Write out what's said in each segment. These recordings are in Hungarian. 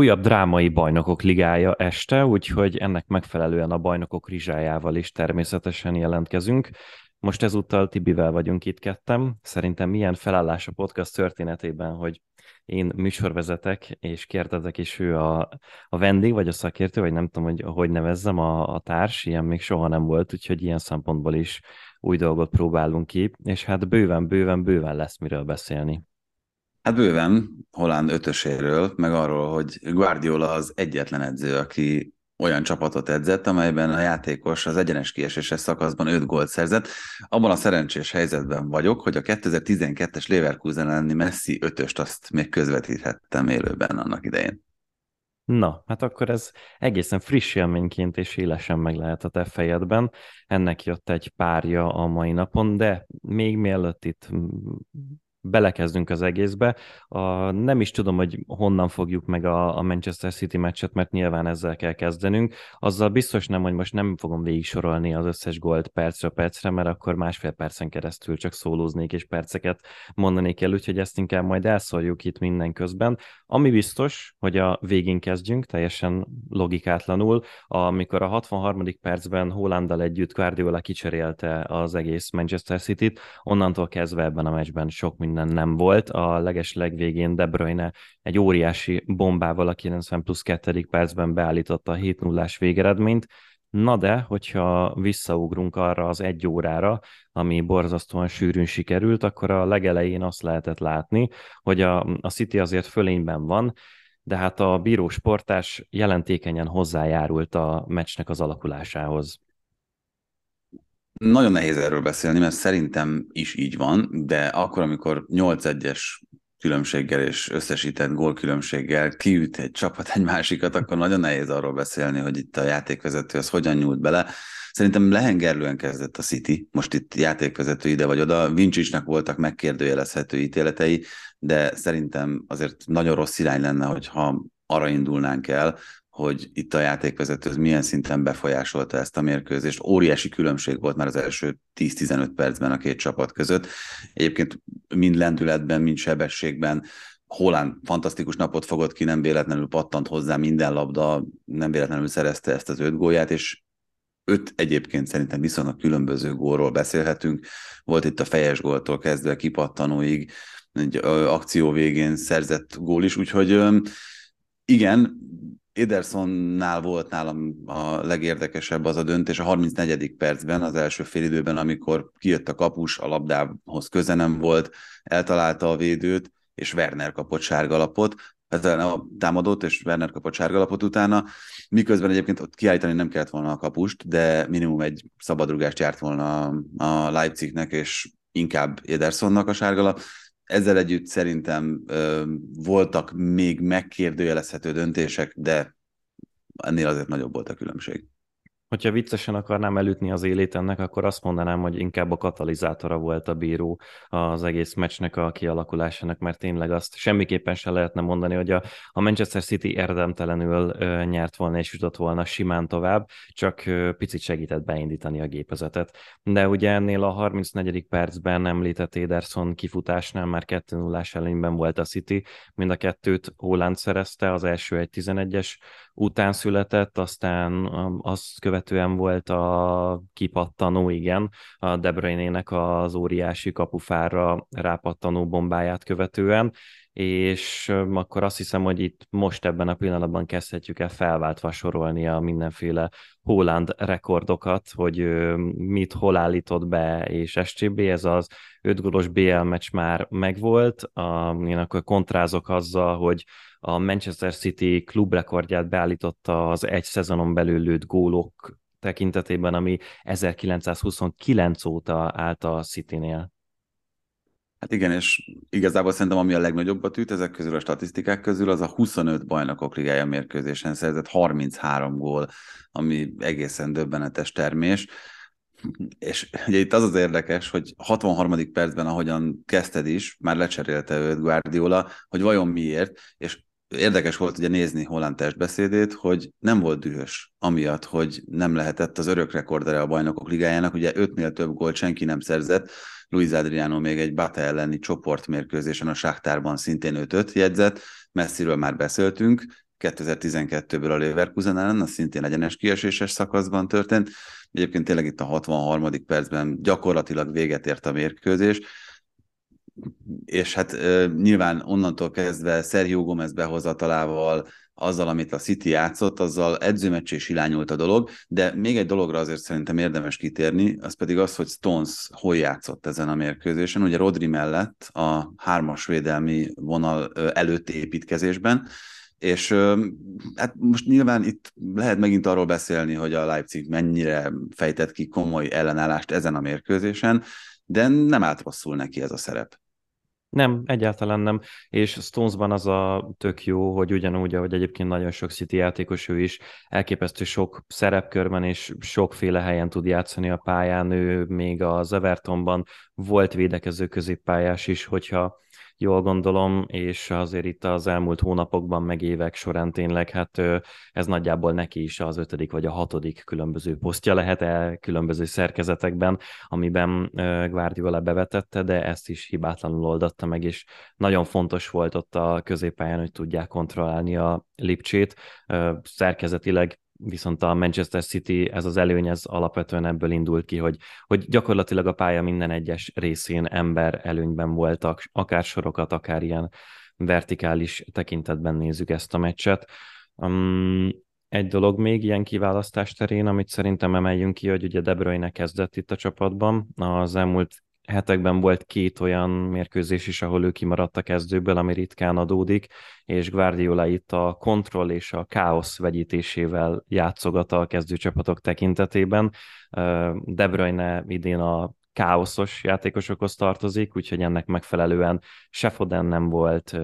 Újabb drámai bajnokok ligája este, úgyhogy ennek megfelelően a bajnokok rizsájával is természetesen jelentkezünk. Most ezúttal Tibivel vagyunk itt kettem. Szerintem milyen felállás a podcast történetében, hogy én műsorvezetek, és kérdezek, és ő a, a vendég, vagy a szakértő, vagy nem tudom, hogy hogy nevezzem, a, a társ, ilyen még soha nem volt, úgyhogy ilyen szempontból is új dolgot próbálunk ki, és hát bőven, bőven, bőven lesz miről beszélni. Hát bőven Holland ötöséről, meg arról, hogy Guardiola az egyetlen edző, aki olyan csapatot edzett, amelyben a játékos az egyenes kieséses szakaszban 5 gólt szerzett. Abban a szerencsés helyzetben vagyok, hogy a 2012-es Leverkusen elleni Messi ötöst azt még közvetíthettem élőben annak idején. Na, hát akkor ez egészen friss élményként és élesen meg lehet a te fejedben. Ennek jött egy párja a mai napon, de még mielőtt itt belekezdünk az egészbe. A, nem is tudom, hogy honnan fogjuk meg a, a Manchester City meccset, mert nyilván ezzel kell kezdenünk. Azzal biztos nem, hogy most nem fogom végig sorolni az összes gólt percről percre, mert akkor másfél percen keresztül csak szólóznék és perceket mondanék el, úgyhogy ezt inkább majd elszorjuk itt minden közben. Ami biztos, hogy a végén kezdjünk, teljesen logikátlanul, amikor a 63. percben Hollandal együtt Guardiola kicserélte az egész Manchester City-t, onnantól kezdve ebben a meccsben sok minden nem volt. A leges legvégén De Bruyne egy óriási bombával a 90 plusz 2. percben beállította a 7 0 végeredményt, Na de, hogyha visszaugrunk arra az egy órára, ami borzasztóan sűrűn sikerült, akkor a legelején azt lehetett látni, hogy a, a City azért fölényben van, de hát a bíró sportás jelentékenyen hozzájárult a meccsnek az alakulásához. Nagyon nehéz erről beszélni, mert szerintem is így van, de akkor, amikor 8-1-es különbséggel és összesített gólkülönbséggel kiüt egy csapat egy másikat, akkor nagyon nehéz arról beszélni, hogy itt a játékvezető az hogyan nyúlt bele. Szerintem lehengerlően kezdett a City, most itt játékvezető ide vagy oda, Vincicsnak voltak megkérdőjelezhető ítéletei, de szerintem azért nagyon rossz irány lenne, hogyha arra indulnánk el, hogy itt a játékvezető milyen szinten befolyásolta ezt a mérkőzést. Óriási különbség volt már az első 10-15 percben a két csapat között. Egyébként mind lendületben, mind sebességben Holland fantasztikus napot fogott ki, nem véletlenül pattant hozzá minden labda, nem véletlenül szerezte ezt az öt gólját, és öt egyébként szerintem viszonylag különböző gólról beszélhetünk. Volt itt a fejes góltól kezdve kipattanóig, egy akció végén szerzett gól is, úgyhogy igen, Edersonnál volt nálam a legérdekesebb az a döntés a 34. percben, az első félidőben, amikor kijött a kapus, a labdához köze nem volt, eltalálta a védőt, és Werner kapott sárgalapot, hát a támadott, és Werner kapott sárgalapot utána, miközben egyébként ott kiállítani nem kellett volna a kapust, de minimum egy szabadrugást járt volna a Leipzignek, és inkább Edersonnak a sárgalap ezzel együtt szerintem ö, voltak még megkérdőjelezhető döntések, de ennél azért nagyobb volt a különbség. Hogyha viccesen akarnám elütni az élét ennek, akkor azt mondanám, hogy inkább a katalizátora volt a bíró az egész meccsnek a kialakulásának, mert tényleg azt semmiképpen se lehetne mondani, hogy a, Manchester City érdemtelenül ö, nyert volna és jutott volna simán tovább, csak ö, picit segített beindítani a gépezetet. De ugye ennél a 34. percben említett Ederson kifutásnál már 2 0 előnyben volt a City, mind a kettőt Holland szerezte, az első egy 11-es után született, aztán azt követően volt a kipattanó, igen, a De Bruyne-nek az óriási kapufára rápattanó bombáját követően, és akkor azt hiszem, hogy itt most ebben a pillanatban kezdhetjük el felváltva sorolni a mindenféle Holland rekordokat, hogy mit hol állított be, és SCB, ez az 5 gólos BL meccs már megvolt, én akkor kontrázok azzal, hogy a Manchester City klubrekordját beállította az egy szezonon belül lőtt gólok tekintetében, ami 1929 óta állt a City-nél. Hát igen, és igazából szerintem ami a legnagyobbat üt ezek közül a statisztikák közül, az a 25 bajnokok ligája mérkőzésen szerzett 33 gól, ami egészen döbbenetes termés. És ugye itt az az érdekes, hogy 63. percben, ahogyan kezdted is, már lecserélte őt Guardiola, hogy vajon miért, és érdekes volt ugye nézni Holland testbeszédét, hogy nem volt dühös, amiatt, hogy nem lehetett az örök rekordere a bajnokok ligájának, ugye ötnél több gólt senki nem szerzett, Luis Adriano még egy Bata elleni csoportmérkőzésen a Sáktárban szintén ötöt jegyzett, messziről már beszéltünk, 2012-ből a Leverkusen ellen, az szintén egyenes kieséses szakaszban történt. Egyébként tényleg itt a 63. percben gyakorlatilag véget ért a mérkőzés, és hát nyilván onnantól kezdve Sergio Gomez behozatalával, azzal, amit a City játszott, azzal edzőmeccsé is irányult a dolog, de még egy dologra azért szerintem érdemes kitérni, az pedig az, hogy Stones hol játszott ezen a mérkőzésen. Ugye Rodri mellett a hármas védelmi vonal előtti építkezésben, és hát most nyilván itt lehet megint arról beszélni, hogy a Leipzig mennyire fejtett ki komoly ellenállást ezen a mérkőzésen, de nem állt rosszul neki ez a szerep. Nem, egyáltalán nem. És Stonesban az a tök jó, hogy ugyanúgy, ahogy egyébként nagyon sok City játékos ő is, elképesztő sok szerepkörben és sokféle helyen tud játszani a pályán. Ő még az Evertonban volt védekező középpályás is, hogyha jól gondolom, és azért itt az elmúlt hónapokban, meg évek során tényleg, hát ez nagyjából neki is az ötödik vagy a hatodik különböző posztja lehet el különböző szerkezetekben, amiben Guardiola bevetette, de ezt is hibátlanul oldatta meg, és nagyon fontos volt ott a középpályán, hogy tudják kontrollálni a Lipcsét. Szerkezetileg viszont a Manchester City, ez az előny, ez alapvetően ebből indult ki, hogy, hogy gyakorlatilag a pálya minden egyes részén ember előnyben voltak, akár sorokat, akár ilyen vertikális tekintetben nézzük ezt a meccset. Um, egy dolog még ilyen kiválasztás terén, amit szerintem emeljünk ki, hogy ugye De Bruyne kezdett itt a csapatban. Az elmúlt hetekben volt két olyan mérkőzés is, ahol ő kimaradt a kezdőből, ami ritkán adódik, és Guardiola itt a kontroll és a káosz vegyítésével játszogatta a kezdőcsapatok tekintetében. De Bruyne idén a káoszos játékosokhoz tartozik, úgyhogy ennek megfelelően se Foden nem volt,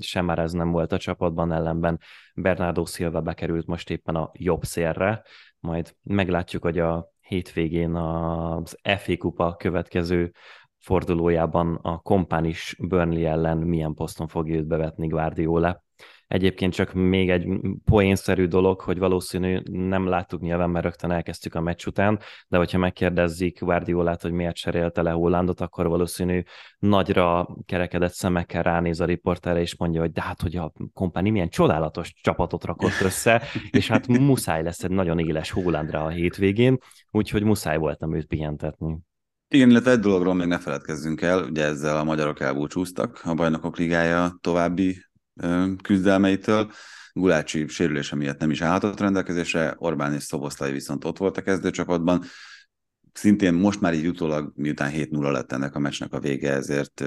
sem már ez nem volt a csapatban, ellenben Bernardo Silva bekerült most éppen a jobb szélre, majd meglátjuk, hogy a hétvégén az FA Kupa következő fordulójában a kompánis Burnley ellen milyen poszton fogja őt bevetni Guardiola. Egyébként csak még egy poénszerű dolog, hogy valószínű nem láttuk nyilván, mert rögtön elkezdtük a meccs után, de hogyha megkérdezzük Guardiolát, hogy miért cserélte le Hollandot, akkor valószínű nagyra kerekedett szemekkel ránéz a riporterre, és mondja, hogy de hát, hogy a kompáni milyen csodálatos csapatot rakott össze, és hát muszáj lesz egy nagyon éles Hollandra a hétvégén, úgyhogy muszáj voltam őt pihentetni. Igen, illetve egy dologról még ne feledkezzünk el, ugye ezzel a magyarok elbúcsúztak a bajnokok ligája további küzdelmeitől. Gulácsi sérülése miatt nem is állhatott rendelkezésre, Orbán és Szoboszlai viszont ott volt a kezdőcsapatban. Szintén most már így utólag, miután 7-0 lett ennek a meccsnek a vége, ezért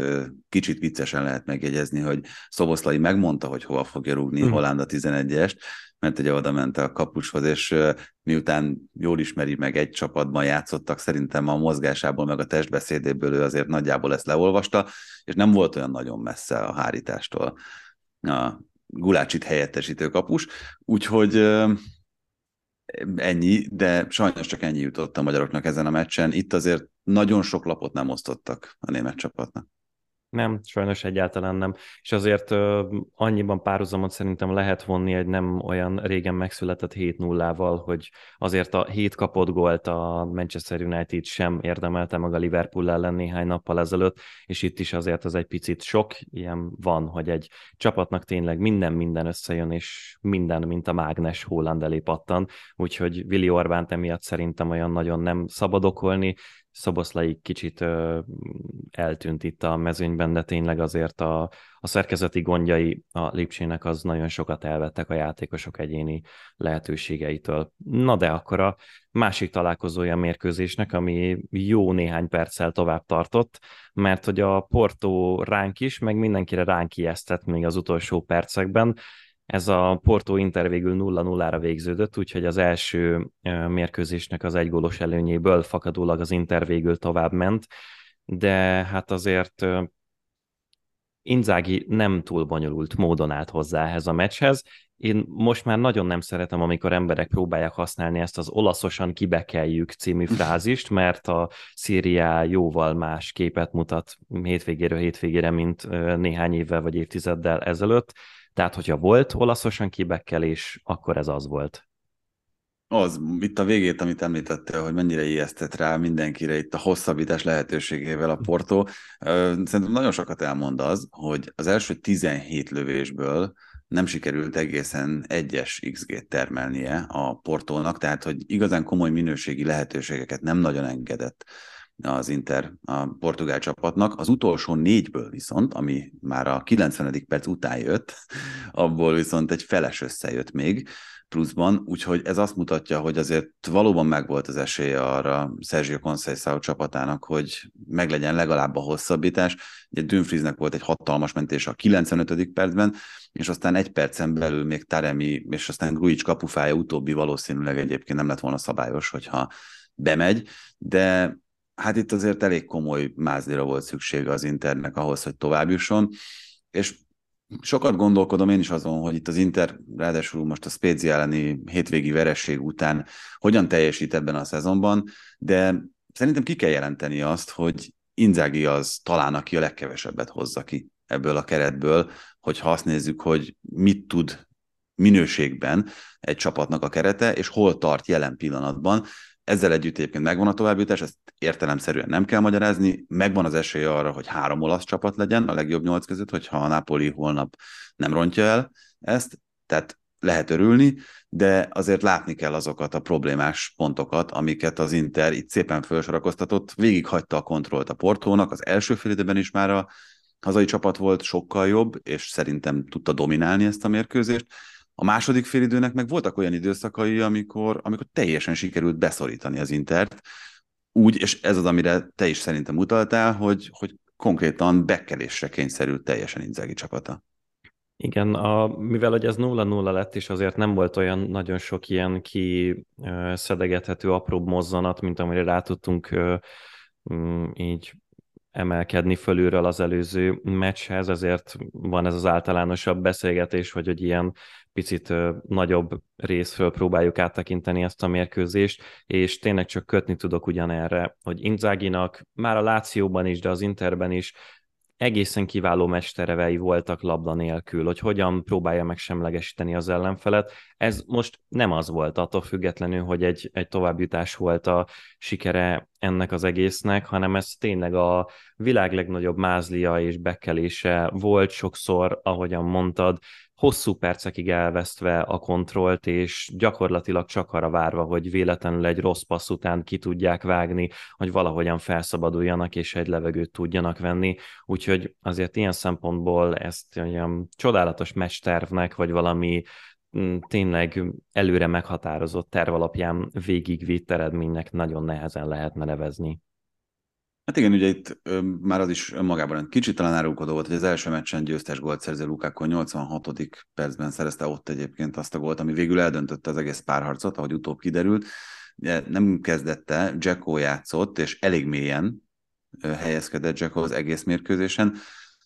kicsit viccesen lehet megjegyezni, hogy Szoboszlai megmondta, hogy hova fogja rúgni hmm. Holland a 11-est, mert ugye oda ment a kapushoz, és miután jól ismeri meg egy csapatban játszottak, szerintem a mozgásából, meg a testbeszédéből ő azért nagyjából ezt leolvasta, és nem volt olyan nagyon messze a hárítástól a Gulácsit helyettesítő kapus, úgyhogy ennyi, de sajnos csak ennyi jutott a magyaroknak ezen a meccsen. Itt azért nagyon sok lapot nem osztottak a német csapatnak. Nem, sajnos egyáltalán nem. És azért uh, annyiban párhuzamot szerintem lehet vonni egy nem olyan régen megszületett 7-0-val, hogy azért a 7 kapott gólt a Manchester United sem érdemelte meg a Liverpool ellen néhány nappal ezelőtt, és itt is azért az egy picit sok ilyen van, hogy egy csapatnak tényleg minden-minden összejön, és minden, mint a mágnes Holland elé pattan, úgyhogy Willi Orbánt emiatt szerintem olyan nagyon nem szabad okolni, Szoboszlai kicsit ö, eltűnt itt a mezőnyben, de tényleg azért a, a szerkezeti gondjai a Lipcsének az nagyon sokat elvettek a játékosok egyéni lehetőségeitől. Na de akkor a másik találkozója mérkőzésnek, ami jó néhány perccel tovább tartott, mert hogy a Porto ránk is, meg mindenkire ránk ijesztett még az utolsó percekben, ez a Porto Inter végül 0-0-ra végződött, úgyhogy az első mérkőzésnek az egygólos előnyéből fakadólag az Inter végül tovább ment, de hát azért Inzági nem túl bonyolult módon állt hozzá ehhez a meccshez. Én most már nagyon nem szeretem, amikor emberek próbálják használni ezt az olaszosan kibekeljük című frázist, mert a Szíriá jóval más képet mutat hétvégéről hétvégére, mint néhány évvel vagy évtizeddel ezelőtt tehát, hogyha volt olaszosan kibekkelés, akkor ez az volt. Az, itt a végét, amit említettél, hogy mennyire ijesztett rá mindenkire itt a hosszabbítás lehetőségével a Porto. Szerintem nagyon sokat elmond az, hogy az első 17 lövésből nem sikerült egészen egyes XG-t termelnie a Portónak, tehát hogy igazán komoly minőségi lehetőségeket nem nagyon engedett az Inter a portugál csapatnak. Az utolsó négyből viszont, ami már a 90. perc után jött, abból viszont egy feles összejött még pluszban, úgyhogy ez azt mutatja, hogy azért valóban megvolt az esélye arra Sergio Conceição csapatának, hogy meglegyen legalább a hosszabbítás. Ugye Dumfriesnek volt egy hatalmas mentés a 95. percben, és aztán egy percen belül még Taremi, és aztán Grujic kapufája utóbbi valószínűleg egyébként nem lett volna szabályos, hogyha bemegy, de hát itt azért elég komoly mázlira volt szüksége az Internek ahhoz, hogy tovább jusson, és sokat gondolkodom én is azon, hogy itt az Inter, ráadásul most a Spezia elleni hétvégi veresség után hogyan teljesít ebben a szezonban, de szerintem ki kell jelenteni azt, hogy Inzági az talán, aki a legkevesebbet hozza ki ebből a keretből, hogyha azt nézzük, hogy mit tud minőségben egy csapatnak a kerete, és hol tart jelen pillanatban. Ezzel együtt egyébként megvan a továbbjutás, ezt értelemszerűen nem kell magyarázni, megvan az esély arra, hogy három olasz csapat legyen a legjobb nyolc között, hogyha a Napoli holnap nem rontja el ezt, tehát lehet örülni, de azért látni kell azokat a problémás pontokat, amiket az Inter itt szépen felsorakoztatott, végighagyta a kontrollt a Portónak, az első fél is már a hazai csapat volt sokkal jobb, és szerintem tudta dominálni ezt a mérkőzést, a második félidőnek meg voltak olyan időszakai, amikor, amikor teljesen sikerült beszorítani az Intert, úgy, és ez az, amire te is szerintem utaltál, hogy, hogy konkrétan bekkelésre kényszerült teljesen Inzaghi csapata. Igen, a, mivel hogy ez 0-0 lett, és azért nem volt olyan nagyon sok ilyen ki szedegethető apróbb mozzanat, mint amire rá tudtunk mm, így emelkedni fölülről az előző meccshez, ezért van ez az általánosabb beszélgetés, hogy, hogy ilyen picit nagyobb részről próbáljuk áttekinteni ezt a mérkőzést, és tényleg csak kötni tudok ugyanerre, hogy Inzáginak már a Lációban is, de az Interben is egészen kiváló mesterevei voltak labda nélkül, hogy hogyan próbálja meg semlegesíteni az ellenfelet. Ez most nem az volt, attól függetlenül, hogy egy, egy továbbjutás volt a sikere ennek az egésznek, hanem ez tényleg a világ legnagyobb mázlia és bekelése volt sokszor, ahogyan mondtad, hosszú percekig elvesztve a kontrollt, és gyakorlatilag csak arra várva, hogy véletlenül egy rossz passz után ki tudják vágni, hogy valahogyan felszabaduljanak, és egy levegőt tudjanak venni. Úgyhogy azért ilyen szempontból ezt olyan csodálatos mestervnek, vagy valami tényleg előre meghatározott terv alapján végigvitt eredménynek nagyon nehezen lehetne nevezni. Hát igen, ugye itt már az is önmagában egy kicsit talán árulkodó volt, hogy az első meccsen győztes gólt szerző Lukáko 86. percben szerezte ott egyébként azt a gólt, ami végül eldöntötte az egész párharcot, ahogy utóbb kiderült. Ugye nem kezdette, Jacko játszott, és elég mélyen helyezkedett Jacko az egész mérkőzésen.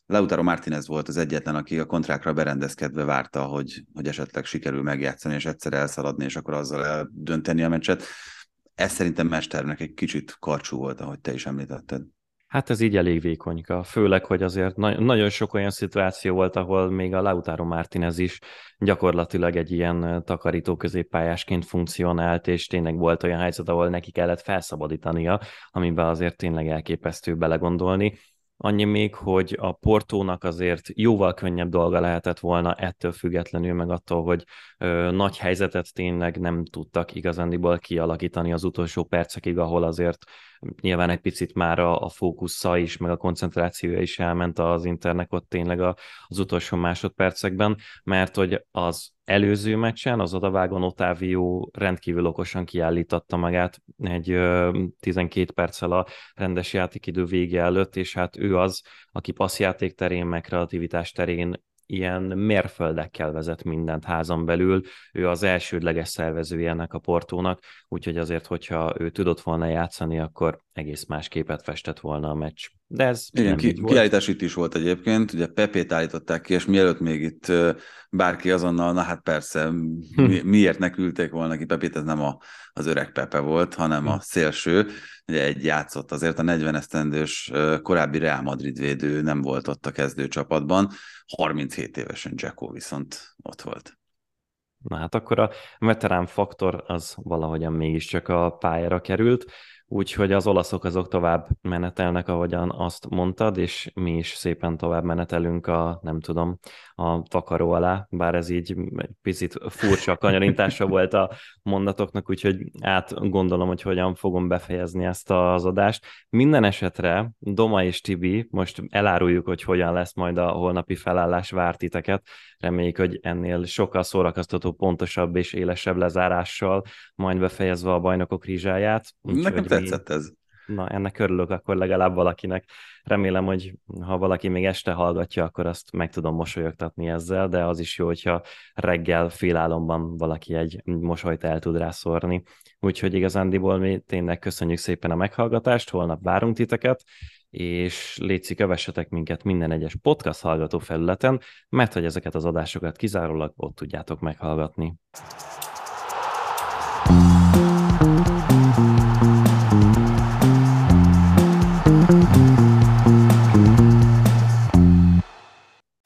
Lautaro Martinez volt az egyetlen, aki a kontrákra berendezkedve várta, hogy, hogy esetleg sikerül megjátszani, és egyszer elszaladni, és akkor azzal eldönteni a meccset ez szerintem mesternek egy kicsit karcsú volt, ahogy te is említetted. Hát ez így elég vékonyka, főleg, hogy azért na- nagyon sok olyan szituáció volt, ahol még a Lautaro Martinez is gyakorlatilag egy ilyen takarító középpályásként funkcionált, és tényleg volt olyan helyzet, ahol neki kellett felszabadítania, amiben azért tényleg elképesztő belegondolni. Annyi még, hogy a Portónak azért jóval könnyebb dolga lehetett volna ettől függetlenül, meg attól, hogy ö, nagy helyzetet tényleg nem tudtak igazándiból kialakítani az utolsó percekig, ahol azért nyilván egy picit már a, a fókusza is, meg a koncentrációja is elment az internek ott tényleg a, az utolsó másodpercekben, mert hogy az előző meccsen az odavágon Otávio rendkívül okosan kiállította magát egy ö, 12 perccel a rendes játékidő vége előtt, és hát ő az, aki passzjáték terén, meg kreativitás terén ilyen mérföldekkel vezet mindent házon belül. Ő az elsődleges szervezője ennek a portónak, úgyhogy azért, hogyha ő tudott volna játszani, akkor egész más képet festett volna a meccs. De ez Igen, ki, kiállítás itt is volt egyébként, ugye Pepét állították ki, és mielőtt még itt bárki azonnal, na hát persze, mi, hm. miért ne küldték volna ki Pepét, ez nem a, az öreg Pepe volt, hanem a hm. szélső, ugye egy játszott azért a 40 esztendős korábbi Real Madrid védő nem volt ott a kezdőcsapatban, 37 évesen Jacko viszont ott volt. Na hát akkor a veterán faktor az valahogyan mégiscsak a pályára került úgyhogy az olaszok azok tovább menetelnek, ahogyan azt mondtad, és mi is szépen tovább menetelünk a, nem tudom, a takaró alá, bár ez így egy picit furcsa kanyarintása volt a mondatoknak, úgyhogy át gondolom, hogy hogyan fogom befejezni ezt az adást. Minden esetre Doma és Tibi, most eláruljuk, hogy hogyan lesz majd a holnapi felállás vártiteket, reméljük, hogy ennél sokkal szórakoztató, pontosabb és élesebb lezárással, majd befejezve a bajnokok rizsáját. Nekem tetszett ez. Na, ennek örülök akkor legalább valakinek. Remélem, hogy ha valaki még este hallgatja, akkor azt meg tudom mosolyogtatni ezzel, de az is jó, hogyha reggel félálomban valaki egy mosolyt el tud rászórni. Úgyhogy igazándiból mi tényleg köszönjük szépen a meghallgatást, holnap várunk titeket, és létszik, kövessetek minket minden egyes podcast hallgató felületen, mert hogy ezeket az adásokat kizárólag ott tudjátok meghallgatni.